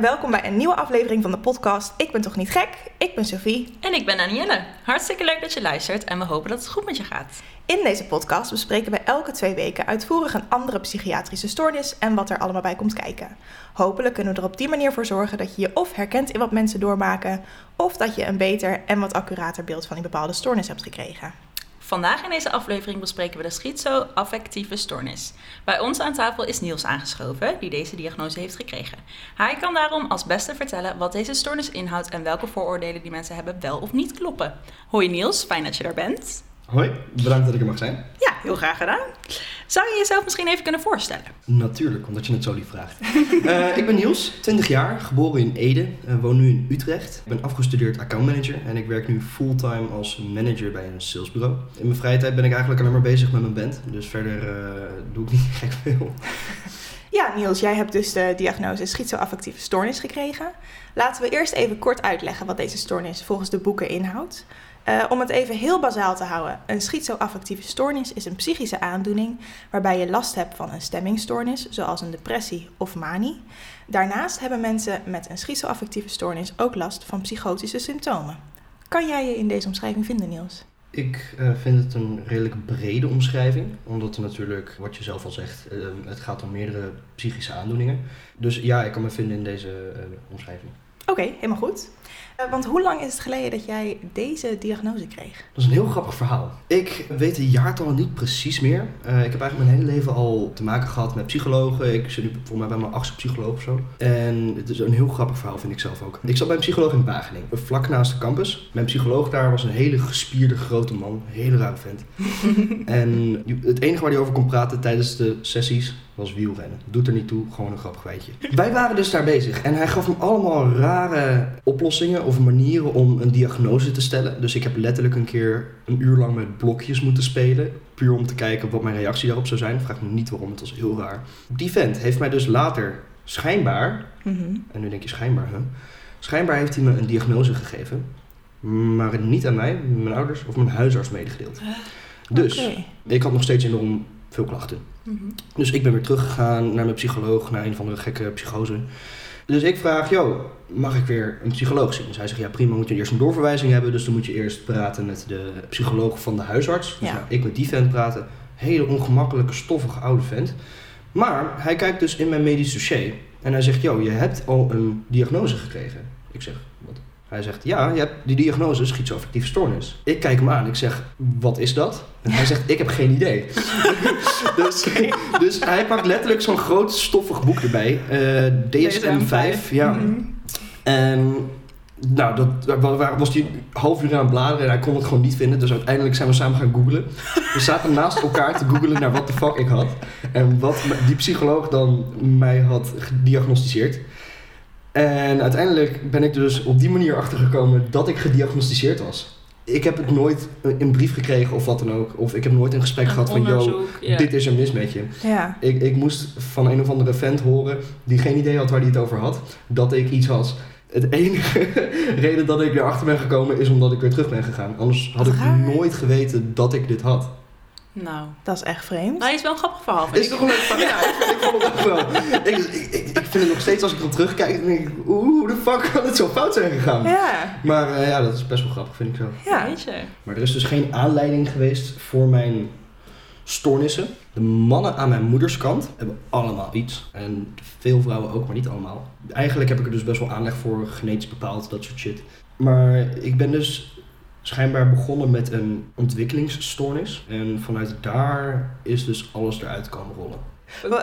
en welkom bij een nieuwe aflevering van de podcast Ik ben toch niet gek? Ik ben Sophie. En ik ben Danielle. Hartstikke leuk dat je luistert en we hopen dat het goed met je gaat. In deze podcast bespreken we elke twee weken uitvoerig een andere psychiatrische stoornis en wat er allemaal bij komt kijken. Hopelijk kunnen we er op die manier voor zorgen dat je je of herkent in wat mensen doormaken, of dat je een beter en wat accurater beeld van die bepaalde stoornis hebt gekregen. Vandaag in deze aflevering bespreken we de schizo-affectieve stoornis. Bij ons aan tafel is Niels aangeschoven, die deze diagnose heeft gekregen. Hij kan daarom als beste vertellen wat deze stoornis inhoudt en welke vooroordelen die mensen hebben wel of niet kloppen. Hoi Niels, fijn dat je er bent. Hoi, bedankt dat ik er mag zijn. Ja, heel graag gedaan. Zou je jezelf misschien even kunnen voorstellen? Natuurlijk, omdat je het zo lief vraagt. Eh, ik ben Niels, 20 jaar, geboren in Ede, uh, woon nu in Utrecht. Ik ben afgestudeerd accountmanager en ik werk nu fulltime als manager bij een salesbureau. In mijn vrije tijd ben ik eigenlijk alleen maar bezig met mijn band, dus verder uh, doe ik niet gek veel. Ja, Niels, jij hebt dus de diagnose schizoaffectieve stoornis gekregen. Laten we eerst even kort uitleggen wat deze stoornis volgens de boeken inhoudt. Uh, om het even heel bazaal te houden, een schizoaffectieve stoornis is een psychische aandoening waarbij je last hebt van een stemmingstoornis, zoals een depressie of manie. Daarnaast hebben mensen met een schizoaffectieve stoornis ook last van psychotische symptomen. Kan jij je in deze omschrijving vinden, Niels? Ik uh, vind het een redelijk brede omschrijving, omdat er natuurlijk, wat je zelf al zegt, uh, het gaat om meerdere psychische aandoeningen. Dus ja, ik kan me vinden in deze omschrijving. Oké, okay, helemaal goed. Uh, want hoe lang is het geleden dat jij deze diagnose kreeg? Dat is een heel grappig verhaal. Ik weet de jaartallen niet precies meer. Uh, ik heb eigenlijk mijn hele leven al te maken gehad met psychologen. Ik zit nu voor mij bij mijn achtste psycholoog of zo. En het is een heel grappig verhaal, vind ik zelf ook. Ik zat bij een psycholoog in Wageningen, vlak naast de campus. Mijn psycholoog daar was een hele gespierde grote man. Een hele rare vent. en het enige waar hij over kon praten tijdens de sessies was wielrennen. Doet er niet toe, gewoon een grappig wijtje. Wij waren dus daar bezig en hij gaf me allemaal rare oplossingen of manieren om een diagnose te stellen. Dus ik heb letterlijk een keer een uur lang met blokjes moeten spelen. Puur om te kijken wat mijn reactie daarop zou zijn. Vraag me niet waarom, het was heel raar. Die vent heeft mij dus later schijnbaar, mm -hmm. en nu denk je schijnbaar, hè? Schijnbaar heeft hij me een diagnose gegeven. Maar niet aan mij, mijn ouders of mijn huisarts medegedeeld. Dus okay. ik had nog steeds enorm veel klachten. Mm -hmm. Dus ik ben weer teruggegaan naar mijn psycholoog, naar een van de gekke psychose. Dus ik vraag, joh, mag ik weer een psycholoog zien? Dus hij zegt, ja prima, moet je eerst een doorverwijzing hebben. Dus dan moet je eerst praten met de psycholoog van de huisarts. Dus ja. nou, ik met die vent praten. Hele ongemakkelijke, stoffige oude vent. Maar hij kijkt dus in mijn medisch dossier. En hij zegt, joh, je hebt al een diagnose gekregen. Ik zeg, wat? Hij zegt, ja, je hebt die diagnose schizoaffectieve stoornis. Ik kijk hem aan, ik zeg, wat is dat? En hij zegt, ik heb geen idee. dus, dus hij pakt letterlijk zo'n groot stoffig boek erbij. Uh, DSM-5, ja. Mm -hmm. En nou, dat was hij half uur aan het bladeren en hij kon het gewoon niet vinden. Dus uiteindelijk zijn we samen gaan googlen. We zaten naast elkaar te googlen naar wat de fuck ik had. En wat die psycholoog dan mij had gediagnosticeerd. En uiteindelijk ben ik dus op die manier achtergekomen dat ik gediagnosticeerd was. Ik heb het nooit een brief gekregen of wat dan ook. Of ik heb nooit een gesprek een gehad van, yo, ja. dit is er mis met je. Ja. Ik, ik moest van een of andere vent horen die geen idee had waar hij het over had, dat ik iets had. Het enige reden dat ik erachter ben gekomen is omdat ik weer terug ben gegaan. Anders had ik Raar. nooit geweten dat ik dit had. Nou, Dat is echt vreemd. maar hij is wel een grappig verhaal. Is ik. toch een leuk verhaal? Ja, ik, vond het echt wel. Ik, ik vind het nog steeds als ik erop terugkijk, dan denk ik, hoe de fuck kan het zo fout zijn gegaan? Ja, Maar eh, ja, dat is best wel grappig, vind ik zo. ja. Weet je. Maar er is dus geen aanleiding geweest voor mijn stoornissen. De mannen aan mijn moederskant hebben allemaal iets. En veel vrouwen ook, maar niet allemaal. Eigenlijk heb ik er dus best wel aanleg voor, genetisch bepaald, dat soort shit. Maar ik ben dus schijnbaar begonnen met een ontwikkelingsstoornis. En vanuit daar is dus alles eruit komen rollen.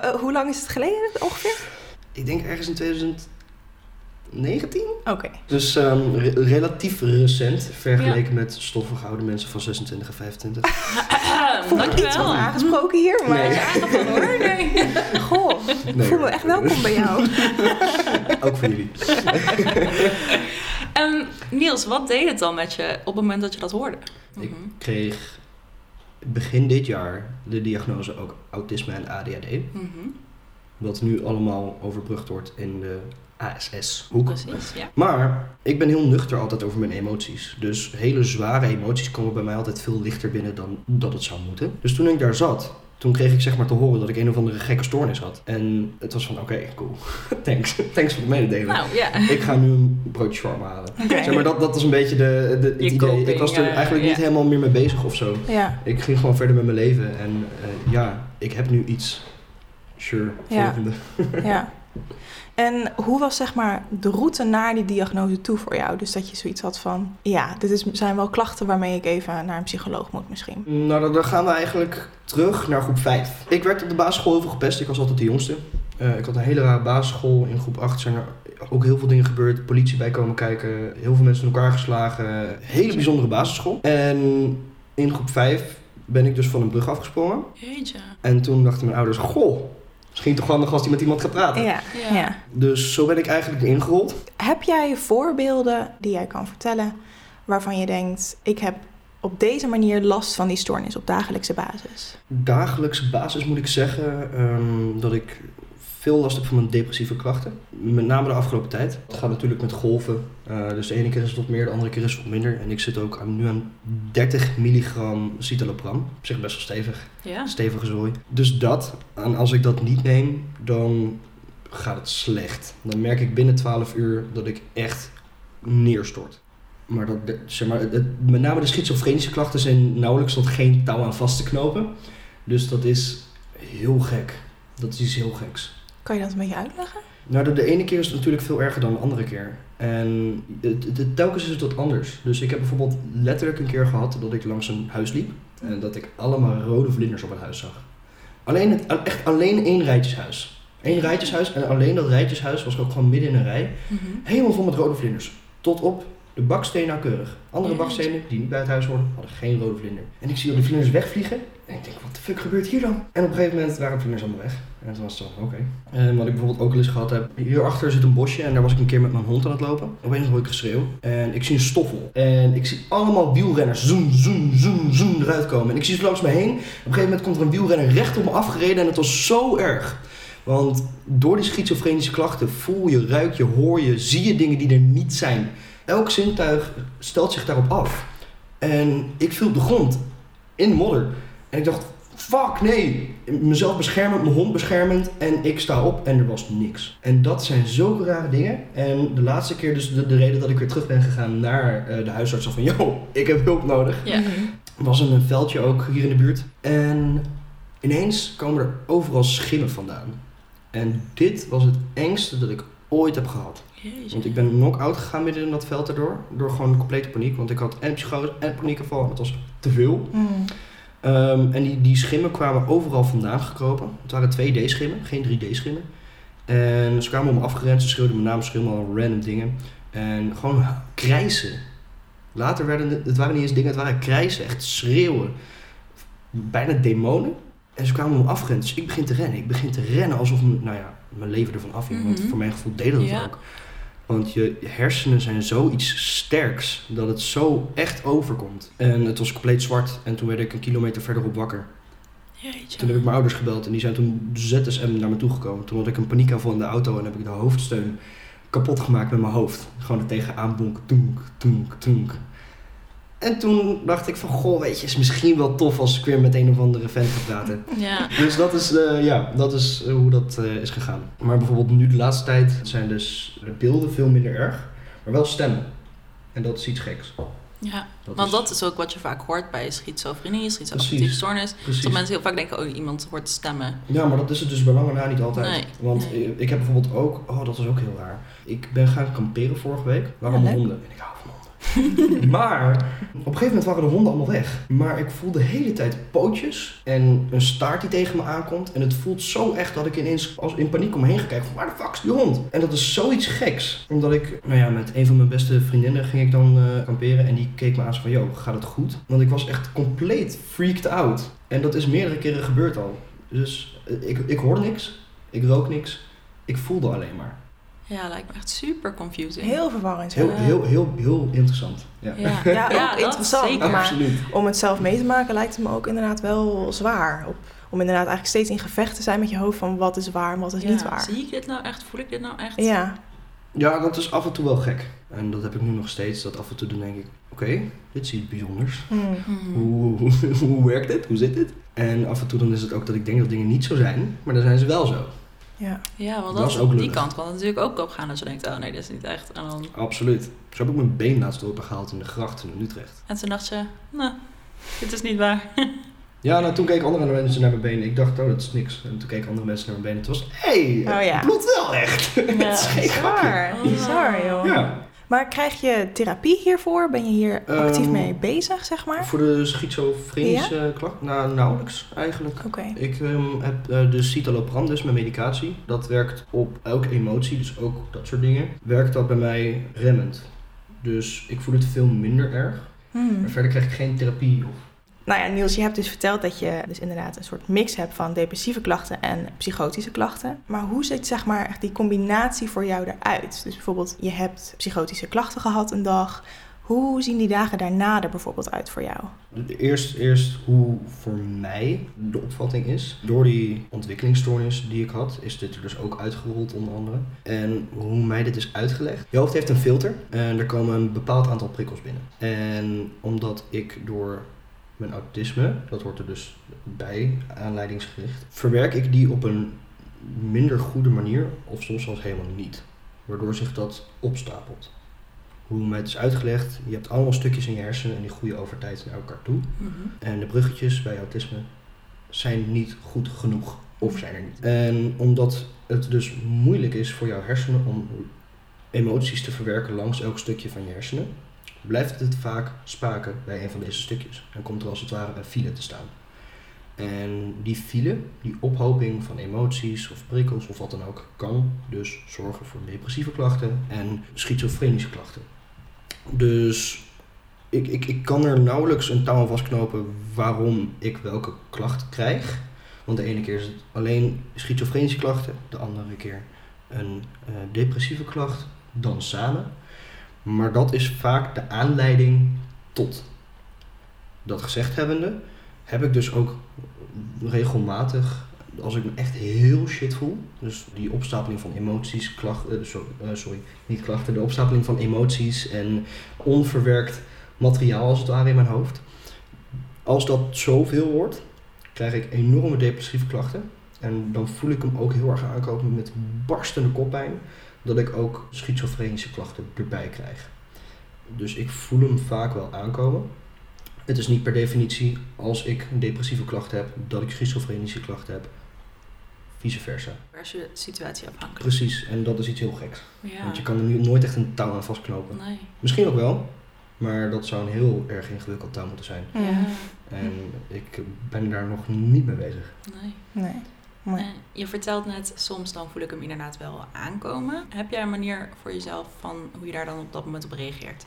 Eh, Hoe lang is het geleden ongeveer? Ik denk ergens in 2019. Oké. Dus ehm, re- relatief recent, vergeleken met stoffige oude mensen van 26 en 25. Voel me niet Dankjewel. aangesproken hier, maar Nee. Aangevallen hoor. Nee. goh, ik Nee, voel me echt welkom bij jou. Ook voor jullie. Ehm, Niels, wat deed het dan met je op het moment dat je dat hoorde? Ik Mhm. kreeg begin dit jaar de diagnose ook autisme en ADHD. Mhm. Wat nu allemaal overbrugd wordt in de ASS-hoek. Precies, ja. Maar ik ben heel nuchter altijd over mijn emoties. Dus hele zware emoties komen bij mij altijd veel lichter binnen dan dat het zou moeten. Dus toen ik daar zat, Toen kreeg ik zeg maar te horen dat ik een of andere gekke stoornis had. En het was van, oké, cool. Thanks. Thanks voor het mededelen. Nou ja. Ik ga nu een broodje shawarma halen. Zeg maar, dat, dat was een beetje de, de, het idee. coping, ik was er eigenlijk niet helemaal meer mee bezig of zo. Ja, Ik ging gewoon verder met mijn leven. En eh, ja, ik heb nu iets. Sure, Ja. volgende. ja. En hoe was zeg maar de route naar die diagnose toe voor jou? Dus dat je zoiets had van, ja, dit is, zijn wel klachten waarmee ik even naar een psycholoog moet misschien. Nou, dan, dan gaan we eigenlijk terug naar groep 5. Ik werd op de basisschool heel veel gepest. Ik was altijd de jongste. Eh, ik had een hele rare basisschool. In groep 8 zijn er ook heel veel dingen gebeurd. Politie bij komen kijken. Heel veel mensen in elkaar geslagen. Hele bijzondere basisschool. En in groep 5 ben ik dus van een brug afgesprongen. Jeetje. En toen dachten mijn ouders, goh, misschien toch handig als hij met iemand gaat praten. Ja, Ja. ja. Dus zo ben ik eigenlijk ingerold. Heb jij voorbeelden die jij kan vertellen waarvan je denkt, ik heb op deze manier last van die stoornis op dagelijkse basis? dagelijkse basis moet ik zeggen ehm, dat ik veel last heb van mijn depressieve klachten. Met name de afgelopen tijd. Het gaat natuurlijk met golven. Eh, dus de ene keer is het wat meer, de andere keer is het wat minder. En ik zit ook aan, nu aan 30 milligram citalopram. Op zich best wel stevig. Ja. Stevige zooi. Dus dat. En als ik dat niet neem, dan gaat het slecht. Dan merk ik binnen 12 uur dat ik echt neerstort. Maar dat, zeg maar, het- met name de schizofrenische klachten zijn nauwelijks tot geen touw aan vast te knopen. Dus dat is heel gek. Dat is iets heel geks. Kan je dat een beetje uitleggen? Nou, de, de ene keer is het natuurlijk veel erger dan de andere keer. En het, het- het- telkens is het wat anders. Dus ik heb bijvoorbeeld letterlijk een keer gehad dat ik langs een huis liep. En dat ik allemaal rode vlinders op het huis zag. Alleen het, echt alleen één rijtjeshuis. Eén rijtjeshuis en alleen dat rijtjeshuis was ook gewoon midden in een rij. Mhm. Helemaal vol met rode vlinders. Tot op de baksteen nauwkeurig. Andere bakstenen die niet bij het huis hoorden, hadden geen rode vlinder. En ik zie al die vlinders wegvliegen. En ik denk, fuck gebeurt hier dan? En op een gegeven moment waren de vlinders allemaal weg. En toen was het zo, oké. En wat ik bijvoorbeeld ook al eens gehad heb. Hierachter zit een bosje en daar was ik een keer met mijn hond aan het lopen. Opeens hoor ik geschreeuw. En ik zie een stoffel. En ik zie allemaal wielrenners zoem, zoem, zoem, zoem eruit komen. En ik zie ze langs me heen. Op een gegeven moment komt er een wielrenner recht op me afgereden. En het was zo erg. Want door die schizofrenische klachten voel je, ruik je, hoor je, zie je dingen die er niet zijn. Elk zintuig stelt zich daarop af. En ik viel op de grond, in de modder. En ik dacht, fuck nee. Mezelf beschermend, mijn hond beschermend. En ik sta op en er was niks. En dat zijn zulke rare dingen. En de laatste keer dus de, de reden dat ik weer terug ben gegaan naar eh, de huisarts. Van, yo, ik heb hulp nodig Ja. Mhm. was een veldje ook hier in de buurt. En ineens komen er overal schimmen vandaan. En dit was het engste dat ik ooit heb gehad. Want ik ben knock-out gegaan midden in dat veld daardoor. Door gewoon complete paniek. Want ik had en psychose en paniekaanval. en Het was te veel. Mhm. Ehm, en die, die schimmen kwamen overal vandaan gekropen. Het waren 2D-schimmen, geen 3D-schimmen. En ze kwamen om me afgerend. Ze schreeuwden mijn naam, schreeuwden al random dingen. En gewoon krijsen. Later werden het, het waren niet eens dingen, het waren krijsen. Echt schreeuwen. Bijna demonen. En ze kwamen om me afgerend. Dus ik begin te rennen. Ik begin te rennen alsof m- nou ja, mijn leven ervan afhing. Want Mhm. voor mijn gevoel deden dat Ja. ook. Want je hersenen zijn zoiets sterks dat het zo echt overkomt. En het was compleet zwart. En toen werd ik een kilometer verderop wakker. Jeetje. Toen heb ik mijn ouders gebeld en die zijn toen ZSM naar me toegekomen. Toen had ik een paniekaanval in de auto en heb ik de hoofdsteun kapot gemaakt met mijn hoofd. Gewoon er tegenaan bonken. Toenk, toenk, toenk. En toen dacht ik van, goh, weet je, is misschien wel tof als ik weer met een of andere vent ga praten. Ja. Dus dat is, eh, ja, dat is eh, hoe dat eh, is gegaan. Maar bijvoorbeeld nu de laatste tijd zijn dus de beelden veel minder erg, maar wel stemmen. En dat is iets geks. ja. Dat Want is- dat is ook wat je vaak hoort bij schizofrenie, schizoaffectieve stoornis. Dat mensen heel vaak denken, oh, iemand hoort stemmen. Ja, maar dat is het dus bij lange na niet altijd. Nee, Want nee. ik- heb bijvoorbeeld ook, oh dat is ook heel raar. Ik ben gaan kamperen vorige week. Waarom Ja, honden? En ik hou van honden. maar op een gegeven moment waren de honden allemaal weg. Maar ik voel de hele tijd pootjes en een staart die tegen me aankomt. En het voelt zo echt dat ik ineens als in paniek om me heen ga van waar de fuck is die hond? En dat is zoiets geks. Omdat ik, nou ja, met een van mijn beste vriendinnen ging ik dan eh, kamperen. En die keek me aan van, yo, gaat het goed? Want ik was echt compleet freaked out. En dat is meerdere keren gebeurd al. Dus eh, ik, ik hoorde niks, ik rook niks, ik voelde alleen maar. Ja, lijkt me echt super confusing. Heel verwarrend. Heel, ja. heel, heel, heel interessant. Ja, Ja, Ja, ook dat interessant, zeker. maar- absoluut. Om het zelf mee te maken lijkt het me ook inderdaad wel zwaar. Op, om inderdaad eigenlijk steeds in gevecht te zijn met je hoofd van wat is waar en wat is Ja, niet waar. Zie ik dit nou echt? Voel ik dit nou echt? Ja, Ja, dat is af en toe wel gek. En dat heb ik nu nog steeds. Dat af en toe dan denk ik, oké, dit is iets bijzonders. Hmm. Mhm. Hoe, hoe, hoe werkt dit? Hoe zit dit? En af en toe dan is het ook dat ik denk dat dingen niet zo zijn, maar dan zijn ze wel zo. Ja. Ja, want Dat dat is ook die kant kan het natuurlijk ook op gaan. Dat je denkt, oh nee, dat is niet echt. En, dan... Absoluut. Zo heb ik mijn been laatst doorgehaald in de gracht in Utrecht. en toen dacht ze, nou, dit is niet waar. Ja, nou toen keken andere mensen naar mijn been. Ik dacht, oh, dat is niks. En toen keken andere mensen naar mijn been. En het was, hé, hey, Oh ja. het bloedt wel echt. het is geen grapje. Bizar, bizar joh. Ja. Maar krijg je therapie hiervoor? Ben je hier actief Ehm, mee bezig, zeg maar? Voor de schizofrenische klacht? Nou, nauwelijks eigenlijk. Oké. Ik ehm, heb eh, de citalopram, dus mijn medicatie. Dat werkt op elke emotie, dus ook dat soort dingen. Werkt dat bij mij remmend. Dus ik voel het veel minder erg. Hmm. Maar verder krijg ik geen therapie. Of... Nou ja, Niels, je hebt dus verteld dat je dus inderdaad een soort mix hebt van depressieve klachten en psychotische klachten. Maar hoe ziet zeg maar echt die combinatie voor jou eruit? Dus bijvoorbeeld, je hebt psychotische klachten gehad een dag. Hoe zien die dagen daarna er bijvoorbeeld uit voor jou? Eerst, eerst hoe voor mij de opvatting is. Door die ontwikkelingsstoornis die ik had, is dit er dus ook uitgerold onder andere. En hoe mij dit is uitgelegd. Je hoofd heeft een filter en er komen een bepaald aantal prikkels binnen. En omdat ik door mijn autisme, dat hoort er dus bij, aanleidingsgericht, verwerk ik die op een minder goede manier of soms zelfs helemaal niet. Waardoor zich dat opstapelt. Hoe mij het is uitgelegd, je hebt allemaal stukjes in je hersenen en die groeien over tijd naar elkaar toe. Mhm. En de bruggetjes bij autisme zijn niet goed genoeg of zijn er niet. En omdat het dus moeilijk is voor jouw hersenen om emoties te verwerken langs elk stukje van je hersenen, blijft het vaak spaken bij een van deze stukjes. En komt er als het ware een file te staan. En die file, die ophoping van emoties of prikkels of wat dan ook, kan dus zorgen voor depressieve klachten en schizofrenische klachten. Dus ik, ik, ik kan er nauwelijks een touw vastknopen waarom ik welke klacht krijg. Want de ene keer is het alleen schizofrenische klachten, de andere keer een eh, depressieve klacht, dan samen. Maar dat is vaak de aanleiding tot. Dat gezegd hebbende, heb ik dus ook regelmatig, als ik me echt heel shit voel, dus die opstapeling van emoties, klachten, sorry, eh, sorry, niet klachten, de opstapeling van emoties en onverwerkt materiaal als het ware in mijn hoofd. Als dat zoveel wordt, krijg ik enorme depressieve klachten. En dan voel ik hem ook heel erg aankomen met barstende koppijn, dat ik ook schizofrenische klachten erbij krijg. Dus ik voel hem vaak wel aankomen. Het is niet per definitie als ik een depressieve klacht heb, dat ik schizofrenische klachten heb. Vice versa. Per se- situatie afhankelijk. Precies, en dat is iets heel geks. Ja. Want je kan er nu nooit echt een touw aan vastknopen. Nee. Misschien ook wel, maar dat zou een heel erg ingewikkeld touw moeten zijn. Ja. En ik ben daar nog niet mee bezig. Nee. Nee. Maar, En je vertelt net, soms dan voel ik hem inderdaad wel aankomen. Heb jij een manier voor jezelf van hoe je daar dan op dat moment op reageert?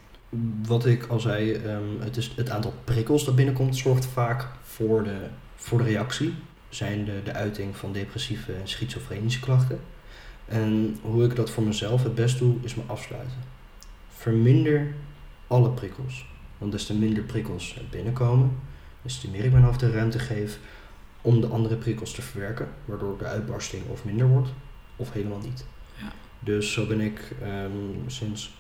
Wat ik al zei, ehm, het, is het aantal prikkels dat binnenkomt zorgt vaak voor de, voor de reactie. Zijn de, de uiting van depressieve en schizofrenische klachten. En hoe ik dat voor mezelf het best doe, is me afsluiten. Verminder alle prikkels. Want des te minder prikkels er binnenkomen, des te meer ik mijn hoofd de ruimte geef om de andere prikkels te verwerken. Waardoor de uitbarsting of minder wordt, of helemaal niet. Ja. Dus zo ben ik ehm, sinds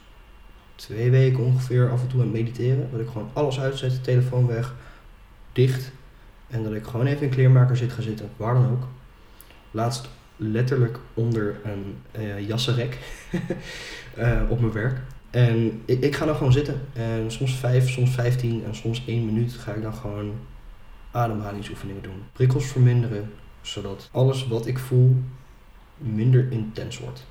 twee weken ongeveer af en toe aan het mediteren. Dat ik gewoon alles uitzet, de telefoon weg, dicht. En dat ik gewoon even in kleermaker zit gaan zitten, waar dan ook. Laatst letterlijk onder een eh jassenrek eh, op mijn werk. En ik, ik ga dan gewoon zitten. En soms vijf, soms vijftien en soms één minuut ga ik dan gewoon ademhalingsoefeningen doen. Prikkels verminderen, zodat alles wat ik voel minder intens wordt.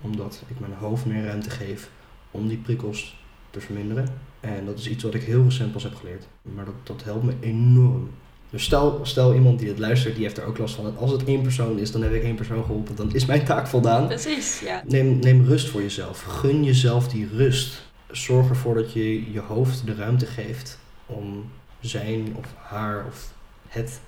Omdat ik mijn hoofd meer ruimte geef om die prikkels te verminderen. En dat is iets wat ik heel recent pas heb geleerd. Maar dat, dat helpt me enorm. Dus stel, stel iemand die het luistert, die heeft er ook last van. En als het één persoon is, dan heb ik één persoon geholpen. Dan is mijn taak voldaan. Precies, ja. Neem, neem rust voor jezelf. Gun jezelf die rust. Zorg ervoor dat je je hoofd de ruimte geeft om zijn of haar of het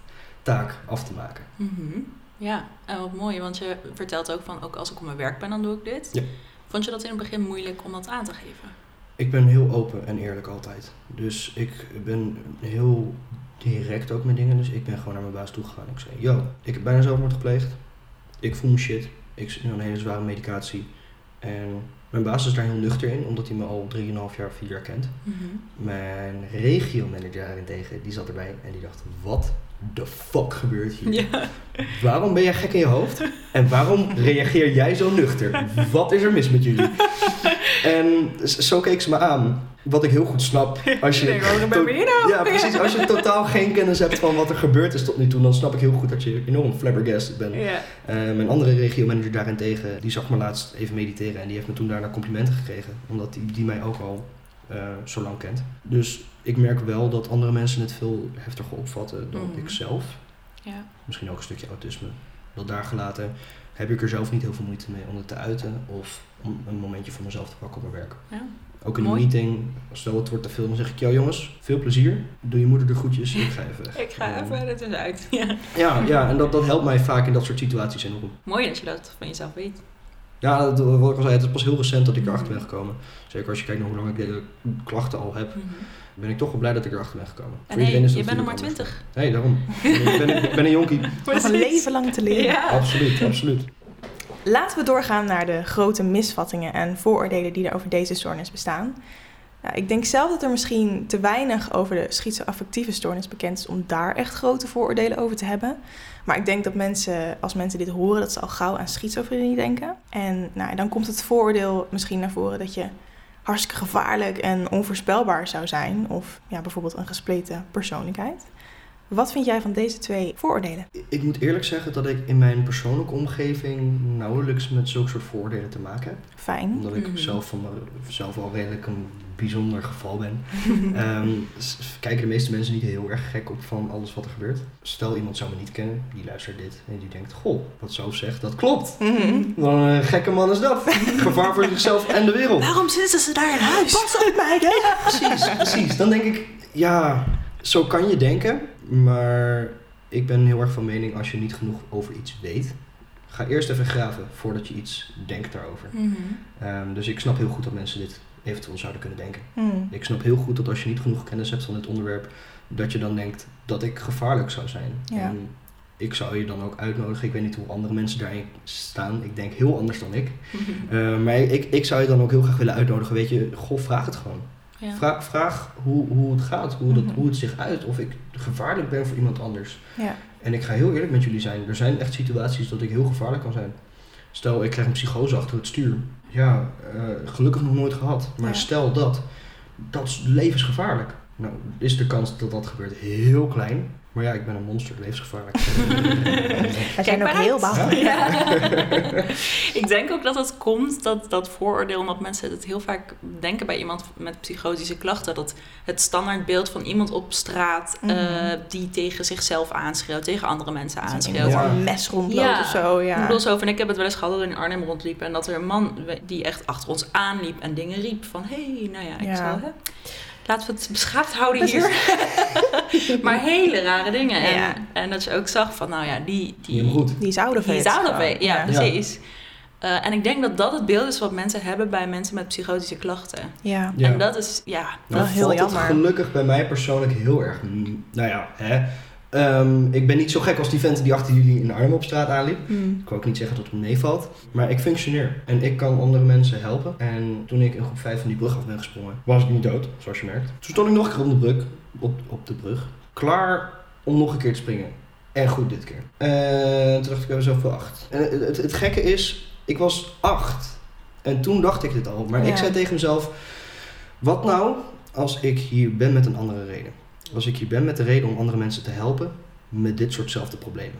taak af te maken. Mhm. Ja, en wat mooi, want je vertelt ook van, ook als ik op mijn werk ben, dan doe ik dit. Ja. Vond je dat in het begin moeilijk om dat aan te geven? Ik ben heel open en eerlijk altijd. Dus ik ben heel direct ook met dingen. Dus ik ben gewoon naar mijn baas toe gegaan. Ik zei, yo, ik heb bijna zelfmoord gepleegd. Ik voel me shit. Ik zit een hele zware medicatie. En Mijn baas is daar heel nuchter in, omdat hij me al 3,5 jaar, 4 jaar kent. Mhm. Mijn regiomanager daarentegen, die zat erbij en die dacht, wat de fuck gebeurt hier? Ja. Waarom ben jij gek in je hoofd? En waarom reageer jij zo nuchter? Wat is er mis met jullie? En zo keek ze me aan. Wat ik heel goed snap. Als je, denk, je nou? ja, precies. Als je totaal geen kennis hebt van wat er gebeurd is tot nu toe, dan snap ik heel goed dat je enorm flabbergasted bent. Ja. Mijn andere regiomanager daarentegen, die zag me laatst even mediteren en die heeft me toen daarna complimenten gekregen. Omdat die, die mij ook al eh, zo lang kent. Dus ik merk wel dat andere mensen het veel heftiger opvatten dan Mhm. ik zelf. Ja. Misschien ook een stukje autisme. Dat daar gelaten heb ik er zelf niet heel veel moeite mee om het te uiten of om een momentje voor mezelf te pakken op mijn werk. Ja. Ook in een meeting, stel het wordt te veel, dan zeg ik, jou jongens, veel plezier. Doe je moeder de groetjes, ik ga even weg. Ik ga En, even er tussenuit. Ja. Ja, ja en dat, dat helpt mij vaak in dat soort situaties enorm. Mooi dat je dat van jezelf weet. Ja, dat, wat ik al zei, het is pas heel recent dat ik erachter ben gekomen. Zeker als je kijkt naar hoe lang ik de klachten al heb, Mhm. ben ik toch wel blij dat ik erachter ben gekomen. En Voor iedereen hey, is je bent nog maar natuurlijk 20. anders. Nee, daarom. ik, ben, ik ben een jonkie. Nog een leven lang te leren. Ja. Absoluut, absoluut. Laten we doorgaan naar de grote misvattingen en vooroordelen die er over deze stoornis bestaan. Nou, ik denk zelf dat er misschien te weinig over de schizoaffectieve stoornis bekend is om daar echt grote vooroordelen over te hebben. Maar ik denk dat mensen, als mensen dit horen, dat ze al gauw aan schizofrenie denken. En nou, dan komt het vooroordeel misschien naar voren dat je hartstikke gevaarlijk en onvoorspelbaar zou zijn. Of ja, bijvoorbeeld een gespleten persoonlijkheid. Wat vind jij van deze twee vooroordelen? Ik moet eerlijk zeggen dat ik in mijn persoonlijke omgeving nauwelijks met zulke soort voordelen te maken heb. Fijn. Omdat ik Mhm. zelf van mezelf al redelijk een bijzonder geval ben. Ehm, kijken de meeste mensen niet heel erg gek op van alles wat er gebeurt. Stel iemand zou me niet kennen, die luistert dit en die denkt, goh, wat zo zegt, dat klopt. Wat een gekke man is dat. Gevaar voor zichzelf en de wereld. Waarom zitten ze daar in huis? Pas op, meiden! Precies, precies. Dan denk ik, ja, zo kan je denken. Maar ik ben heel erg van mening, als je niet genoeg over iets weet, ga eerst even graven voordat je iets denkt daarover. Mhm. Ehm, dus ik snap heel goed dat mensen dit eventueel zouden kunnen denken. Mhm. Ik snap heel goed dat als je niet genoeg kennis hebt van dit onderwerp, dat je dan denkt dat ik gevaarlijk zou zijn. Ja. En ik zou je dan ook uitnodigen. Ik weet niet hoe andere mensen daarin staan. Ik denk heel anders dan ik. Uh, maar ik, ik zou je dan ook heel graag willen uitnodigen. Weet je, goh, vraag het gewoon. Ja. Vraag, vraag hoe, hoe het gaat, hoe, dat, Mhm. hoe het zich uit. Of ik gevaarlijk ben voor iemand anders. Ja. En ik ga heel eerlijk met jullie zijn. Er zijn echt situaties dat ik heel gevaarlijk kan zijn. Stel, ik krijg een psychose achter het stuur. Ja, eh, gelukkig nog nooit gehad. Maar Ja. stel dat, dat is levensgevaarlijk. Nou, is de kans dat dat gebeurt heel klein. Maar ja, ik ben een monster, levensgevaarlijk. Wij zijn Kijk ook heel bang. Ja. ik denk ook dat het komt, dat, dat vooroordeel, omdat mensen het heel vaak denken bij iemand met psychotische klachten, dat het standaardbeeld van iemand op straat Mhm. eh, die tegen zichzelf aanschreeuwt, tegen andere mensen aanschreeuwt. Ja. een mes rondloopt Ja. of zo. Ik Ja. bedoel zo van, ik heb het wel eens gehad dat we in Arnhem rondliepen en dat er een man die echt achter ons aanliep en dingen riep van, hé, hey, nou ja, ik Ja. zal, hè, laten we het beschaafd houden Precies. hier. maar hele rare dingen. En, Ja. en dat je ook zag van, nou ja, die... Die goed. Die we, ja, Ja. precies. Eh, en ik denk dat dat het beeld is wat mensen hebben bij mensen met psychotische klachten. Ja. Ja. En dat is, ja, Wel Nou, heel valt het jammer. gelukkig bij mij persoonlijk heel erg. Nou ja, hè. Ehm, ik ben niet zo gek als die vent die achter jullie in de arm op straat aanliep. Hmm. Ik kan ook niet zeggen dat het me meevalt. Maar ik functioneer. En ik kan andere mensen helpen. En toen ik in groep 5 van die brug af ben gesprongen, was ik niet dood, zoals je merkt. Toen stond ik nog een keer op de brug. Op, op de brug. Klaar om nog een keer te springen. En goed dit keer. En toen dacht ik bij mezelf wel acht. En het, het, het gekke is, ik was acht. En toen dacht ik dit al. Maar Ja. ik zei tegen mezelf, wat nou als ik hier ben met een andere reden? Als ik hier ben met de reden om andere mensen te helpen met dit soortzelfde problemen.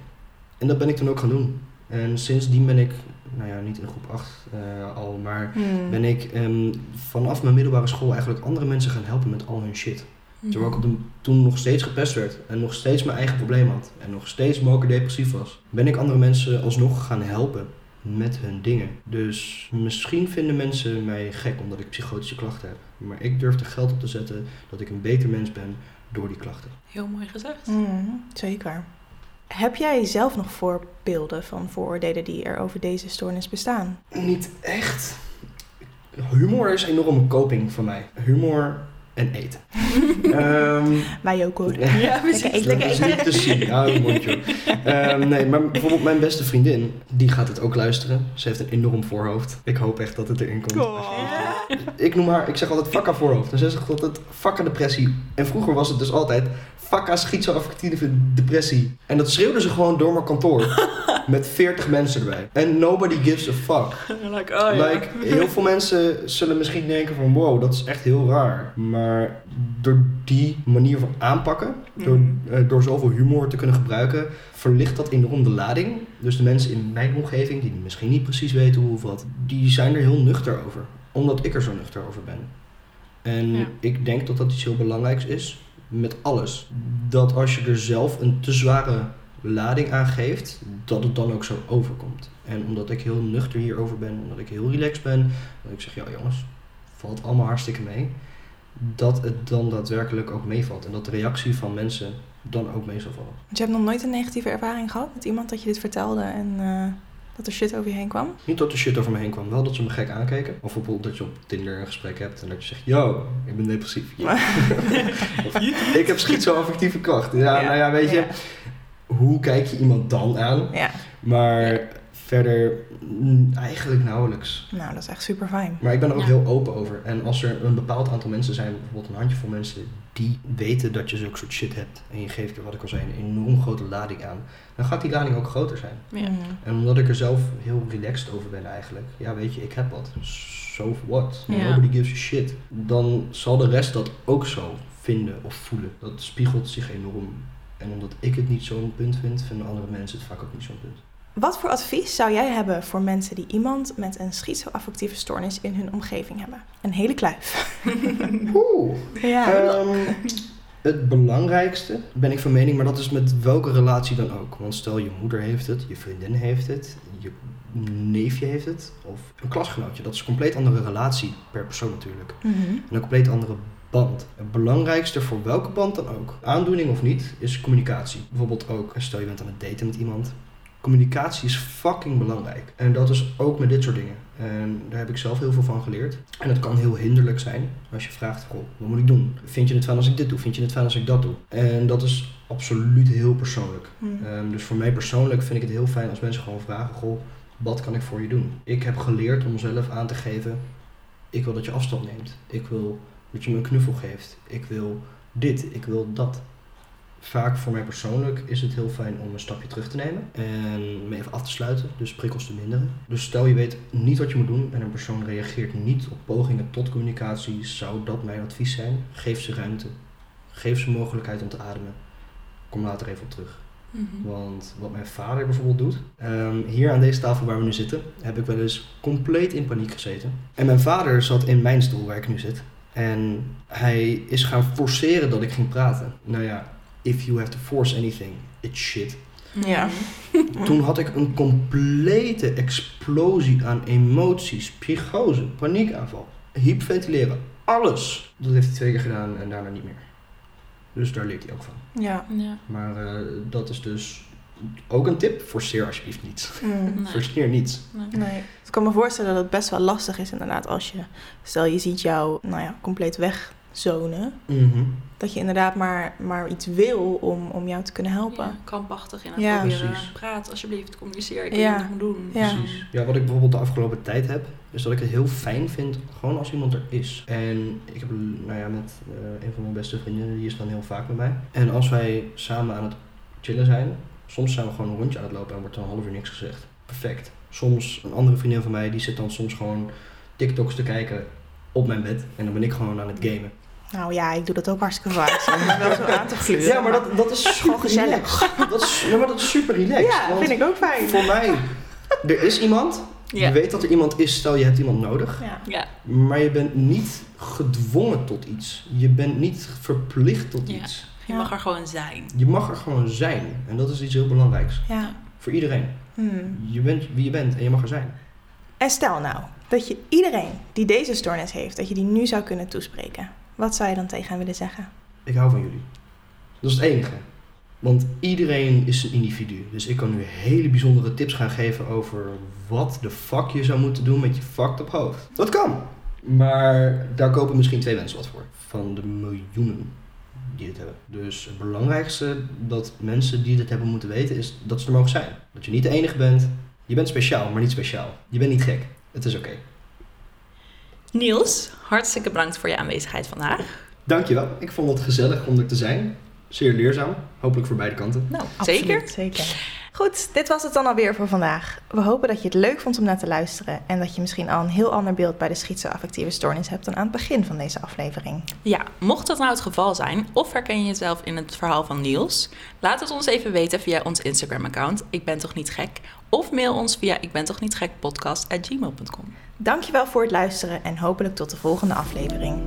En dat ben ik toen ook gaan doen. En sindsdien ben ik, nou ja, niet in groep 8 eh, al, maar Hmm. ben ik ehm, vanaf mijn middelbare school eigenlijk andere mensen gaan helpen met al hun shit. Terwijl ik op de, toen nog steeds gepest werd en nog steeds mijn eigen probleem had en nog steeds depressief was, ben ik andere mensen alsnog gaan helpen met hun dingen. Dus misschien vinden mensen mij gek omdat ik psychotische klachten heb. Maar ik durf er geld op te zetten dat ik een beter mens ben door die klachten. Heel mooi gezegd. Hmm, Zeker. Heb jij zelf nog voorbeelden van vooroordelen die er over deze stoornis bestaan? Niet echt. Humor is enorm een coping voor mij. Humor en eten. Ehm, Wij ook hoor. Ja, Lekker eten, dat lekker is eten. niet te zien. Joh. Ehm, nee, maar bijvoorbeeld mijn beste vriendin, die gaat het ook luisteren. Ze heeft een enorm voorhoofd. Ik hoop echt dat het erin komt. Oh. Ik noem haar, ik zeg altijd fakka voorhoofd. En zij zegt altijd fakka depressie. En vroeger was het dus altijd fakka schizoaffectieve depressie. En dat schreeuwden ze gewoon door mijn kantoor. Met 40 mensen erbij. En nobody gives a fuck. like, oh ja. Like, heel veel mensen zullen misschien denken van wow, dat is echt heel raar. Maar door die manier van aanpakken, door, Mhm. eh, door zoveel humor te kunnen gebruiken, verlicht dat enorm de lading. Dus de mensen in mijn omgeving, die misschien niet precies weten hoe of wat, die zijn er heel nuchter over. Omdat ik er zo nuchter over ben. En Ja. ik denk dat dat iets heel belangrijks is met alles. Dat als je er zelf een te zware lading aan geeft, dat het dan ook zo overkomt. En omdat ik heel nuchter hierover ben, omdat ik heel relaxed ben, dat ik zeg, ja jongens, valt allemaal hartstikke mee. Dat het dan daadwerkelijk ook meevalt. En dat de reactie van mensen dan ook mee zal vallen. Want je hebt nog nooit een negatieve ervaring gehad met iemand dat je dit vertelde en eh, dat er shit over je heen kwam? Niet dat er shit over me heen kwam, wel dat ze me gek aankeken. Of bijvoorbeeld dat je op Tinder een gesprek hebt en dat je zegt, yo, ik ben depressief. Of, ik heb schizoaffectieve krachten. Ja, Ja, nou ja, weet je, ja. Hoe kijk je iemand dan aan? Ja, Maar verder mm, eigenlijk nauwelijks. nou dat is echt super fijn. Maar ik ben er ook Ja. heel open over. En als er een bepaald aantal mensen zijn, bijvoorbeeld een handjevol mensen, die weten dat je zulke soort shit hebt. En je geeft er, wat ik al zei, een enorm grote lading aan. Dan gaat die lading ook groter zijn. Ja. Mm. En omdat ik er zelf heel relaxed over ben eigenlijk. Ja, weet je, ik heb wat. So what? Ja. Nobody gives a shit. Dan zal de rest dat ook zo vinden of voelen. Dat spiegelt zich enorm. En omdat ik het niet zo'n punt vind, vinden andere mensen het vaak ook niet zo'n punt. Wat voor advies zou jij hebben voor mensen die iemand met een schizoaffectieve stoornis in hun omgeving hebben? Een hele kluif. Oeh. Ja. Ehm, het belangrijkste ben ik van mening, maar dat is met welke relatie dan ook. Want stel je moeder heeft het, je vriendin heeft het, je neefje heeft het, of een klasgenootje. Dat is een compleet andere relatie per persoon natuurlijk. Mhm. En een compleet andere band. Het belangrijkste voor welke band dan ook, aandoening of niet, is communicatie. Bijvoorbeeld ook, stel je bent aan het daten met iemand. Communicatie is fucking belangrijk. En dat is ook met dit soort dingen. En daar heb ik zelf heel veel van geleerd. En het kan heel hinderlijk zijn als je vraagt, goh, wat moet ik doen? Vind je het fijn als ik dit doe? Vind je het fijn als ik dat doe? En dat is absoluut heel persoonlijk. Mm. Ehm, dus voor mij persoonlijk vind ik het heel fijn als mensen gewoon vragen: Goh, wat kan ik voor je doen? Ik heb geleerd om zelf aan te geven: ik wil dat je afstand neemt. Ik wil dat je me een knuffel geeft. Ik wil dit, ik wil dat. Vaak voor mij persoonlijk is het heel fijn om een stapje terug te nemen en me even af te sluiten, dus prikkels te minderen. Dus stel je weet niet wat je moet doen en een persoon reageert niet op pogingen tot communicatie, zou dat mijn advies zijn. Geef ze ruimte. Geef ze mogelijkheid om te ademen. Kom later even op terug. Mhm. Want wat mijn vader bijvoorbeeld doet, ehm, hier aan deze tafel waar we nu zitten, heb ik wel eens compleet in paniek gezeten. En mijn vader zat in mijn stoel waar ik nu zit. En hij is gaan forceren dat ik ging praten. Nou ja, if you have to force anything, it's shit. Ja. Toen had ik een complete explosie aan emoties, psychose, paniekaanval, hyperventileren, alles. Dat heeft hij twee keer gedaan en daarna niet meer. Dus daar leert hij ook van. Ja. Ja. Maar eh, dat is dus ook een tip. Forceer alsjeblieft niets. Mm. Nee. Forceer niets. Nee. Nee. Ik kan me voorstellen dat het best wel lastig is inderdaad als je, stel je ziet jou, nou ja, compleet wegzonen. Dat je inderdaad maar, maar iets wil om, om jou te kunnen helpen. Ja, krampachtig in het Ja. proberen. Precies. Praat alsjeblieft, communiceer. Ik Ja. wat ik moet doen. Ja. Precies. Ja, wat ik bijvoorbeeld de afgelopen tijd heb, is dat ik het heel fijn vind gewoon als iemand er is. En ik heb, nou ja, met eh, een van mijn beste vriendinnen, die is dan heel vaak bij mij. En als wij samen aan het chillen zijn, soms zijn we gewoon een rondje aan het lopen en wordt er een half uur niks gezegd. Perfect. Soms, een andere vriendin van mij, die zit dan soms gewoon TikToks te kijken op mijn bed. En dan ben ik gewoon aan het gamen. Nou ja, ik doe dat ook hartstikke vaak. Ik ben wel zo aan te gluren. Ja, maar dat, dat is Gewoon gezellig. relaxed. Dat is, ja, maar dat is super relaxed. Ja, want vind ik ook fijn. Voor mij, er is iemand. Ja. Je weet dat er iemand is, stel je hebt iemand nodig. Ja. Ja. Maar je bent niet gedwongen tot iets. Je bent niet verplicht tot Ja. iets. Je Ja. mag er gewoon zijn. Je mag er gewoon zijn. En dat is iets heel belangrijks. ja. Voor iedereen. Hmm. Je bent wie je bent en je mag er zijn. En stel nou dat je iedereen die deze stoornis heeft, dat je die nu zou kunnen toespreken. Wat zou je dan tegen hen willen zeggen? Ik hou van jullie. Dat is het enige. Want iedereen is een individu. Dus ik kan nu hele bijzondere tips gaan geven over wat de fuck je zou moeten doen met je fucked up hoofd. Dat kan. Maar daar kopen misschien twee mensen wat voor. Van de miljoenen die dit hebben. Dus het belangrijkste dat mensen die dit hebben moeten weten is dat ze er mogen zijn. Dat je niet de enige bent. Je bent speciaal, maar niet speciaal. Je bent niet gek. Het is oké. Niels, hartstikke bedankt voor je aanwezigheid vandaag. Dankjewel. Ik vond het gezellig om er te zijn. Zeer leerzaam. Hopelijk voor beide kanten. Nou, Absoluut, zeker. zeker. Goed, dit was het dan alweer voor vandaag. We hopen dat je het leuk vond om naar te luisteren en dat je misschien al een heel ander beeld bij de schizoaffectieve stoornis hebt dan aan het begin van deze aflevering. Ja, mocht dat nou het geval zijn, of herken je jezelf in het verhaal van Niels, laat het ons even weten via ons Instagram-account, ik ben toch niet gek, of mail ons via ik ben toch niet gek podcast@gmail.com. Dankjewel voor het luisteren en hopelijk tot de volgende aflevering.